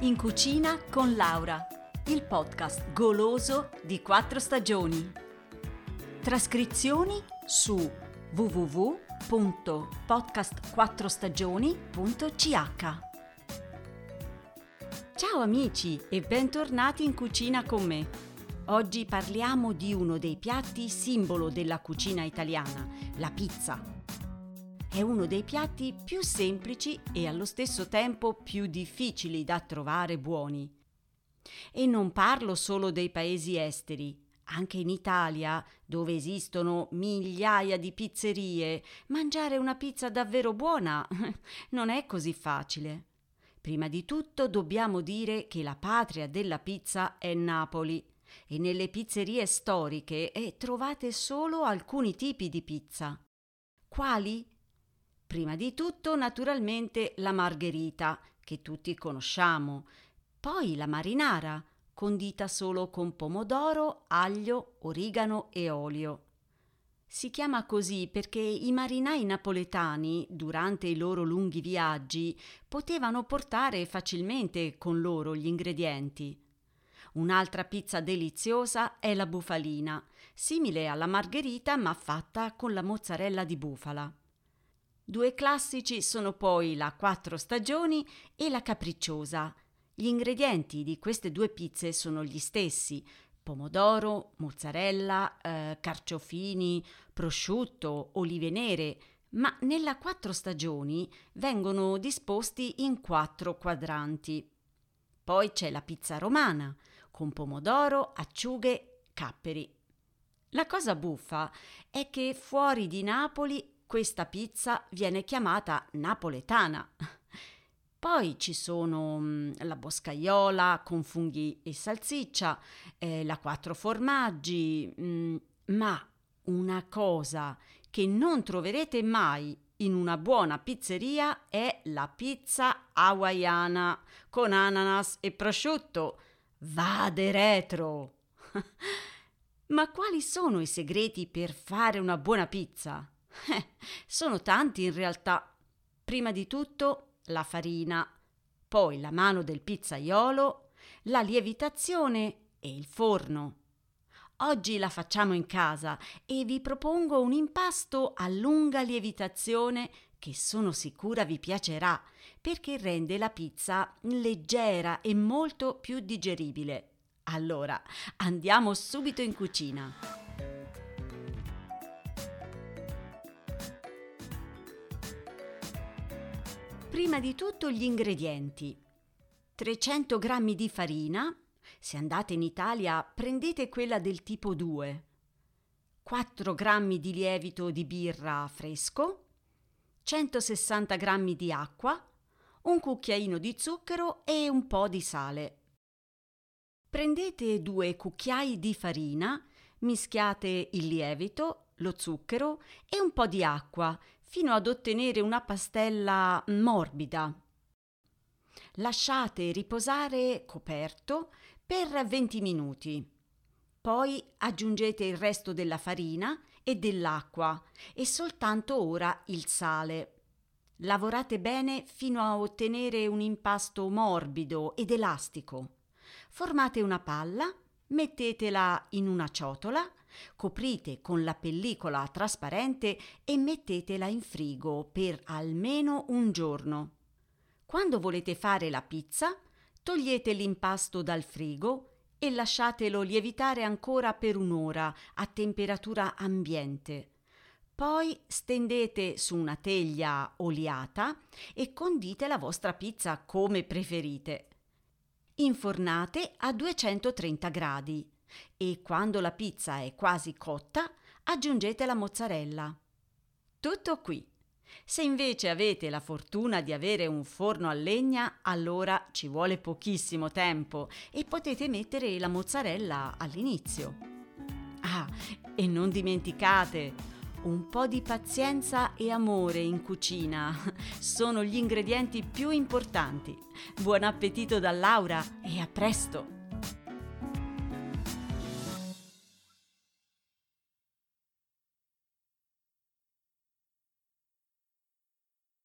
In cucina con Laura, il podcast goloso di quattro stagioni. Trascrizioni su www.podcast4stagioni.ch. Ciao amici e bentornati in cucina con me. Oggi parliamo di uno dei piatti simbolo della cucina italiana, la pizza è uno dei piatti più semplici e allo stesso tempo più difficili da trovare buoni. E non parlo solo dei paesi esteri. Anche in Italia, dove esistono migliaia di pizzerie, mangiare una pizza davvero buona non è così facile. Prima di tutto dobbiamo dire che la patria della pizza è Napoli e nelle pizzerie storiche trovate solo alcuni tipi di pizza. Quali? Prima di tutto, naturalmente, la margherita, che tutti conosciamo, poi la marinara, condita solo con pomodoro, aglio, origano e olio. Si chiama così perché i marinai napoletani, durante i loro lunghi viaggi, potevano portare facilmente con loro gli ingredienti. Un'altra pizza deliziosa è la bufalina, simile alla margherita ma fatta con la mozzarella di bufala. Due classici sono poi la quattro stagioni e la capricciosa. Gli ingredienti di queste due pizze sono gli stessi: pomodoro, mozzarella, eh, carciofini, prosciutto, olive nere, ma nella quattro stagioni vengono disposti in quattro quadranti. Poi c'è la pizza romana, con pomodoro, acciughe, capperi. La cosa buffa è che fuori di Napoli questa pizza viene chiamata napoletana. Poi ci sono mm, la boscaiola con funghi e salsiccia, eh, la quattro formaggi, mm, ma una cosa che non troverete mai in una buona pizzeria è la pizza hawaiana con ananas e prosciutto. Vade retro! ma quali sono i segreti per fare una buona pizza? Eh, sono tanti in realtà. Prima di tutto la farina, poi la mano del pizzaiolo, la lievitazione e il forno. Oggi la facciamo in casa e vi propongo un impasto a lunga lievitazione che sono sicura vi piacerà perché rende la pizza leggera e molto più digeribile. Allora, andiamo subito in cucina. Prima di tutto gli ingredienti. 300 g di farina, se andate in Italia prendete quella del tipo 2. 4 g di lievito di birra fresco, 160 g di acqua, un cucchiaino di zucchero e un po' di sale. Prendete due cucchiai di farina, mischiate il lievito, lo zucchero e un po' di acqua fino ad ottenere una pastella morbida. Lasciate riposare coperto per 20 minuti. Poi aggiungete il resto della farina e dell'acqua e soltanto ora il sale. Lavorate bene fino a ottenere un impasto morbido ed elastico. Formate una palla, mettetela in una ciotola Coprite con la pellicola trasparente e mettetela in frigo per almeno un giorno. Quando volete fare la pizza, togliete l'impasto dal frigo e lasciatelo lievitare ancora per un'ora a temperatura ambiente. Poi stendete su una teglia oliata e condite la vostra pizza come preferite. Infornate a 230 gradi e quando la pizza è quasi cotta aggiungete la mozzarella. Tutto qui. Se invece avete la fortuna di avere un forno a legna, allora ci vuole pochissimo tempo e potete mettere la mozzarella all'inizio. Ah, e non dimenticate, un po' di pazienza e amore in cucina sono gli ingredienti più importanti. Buon appetito da Laura e a presto!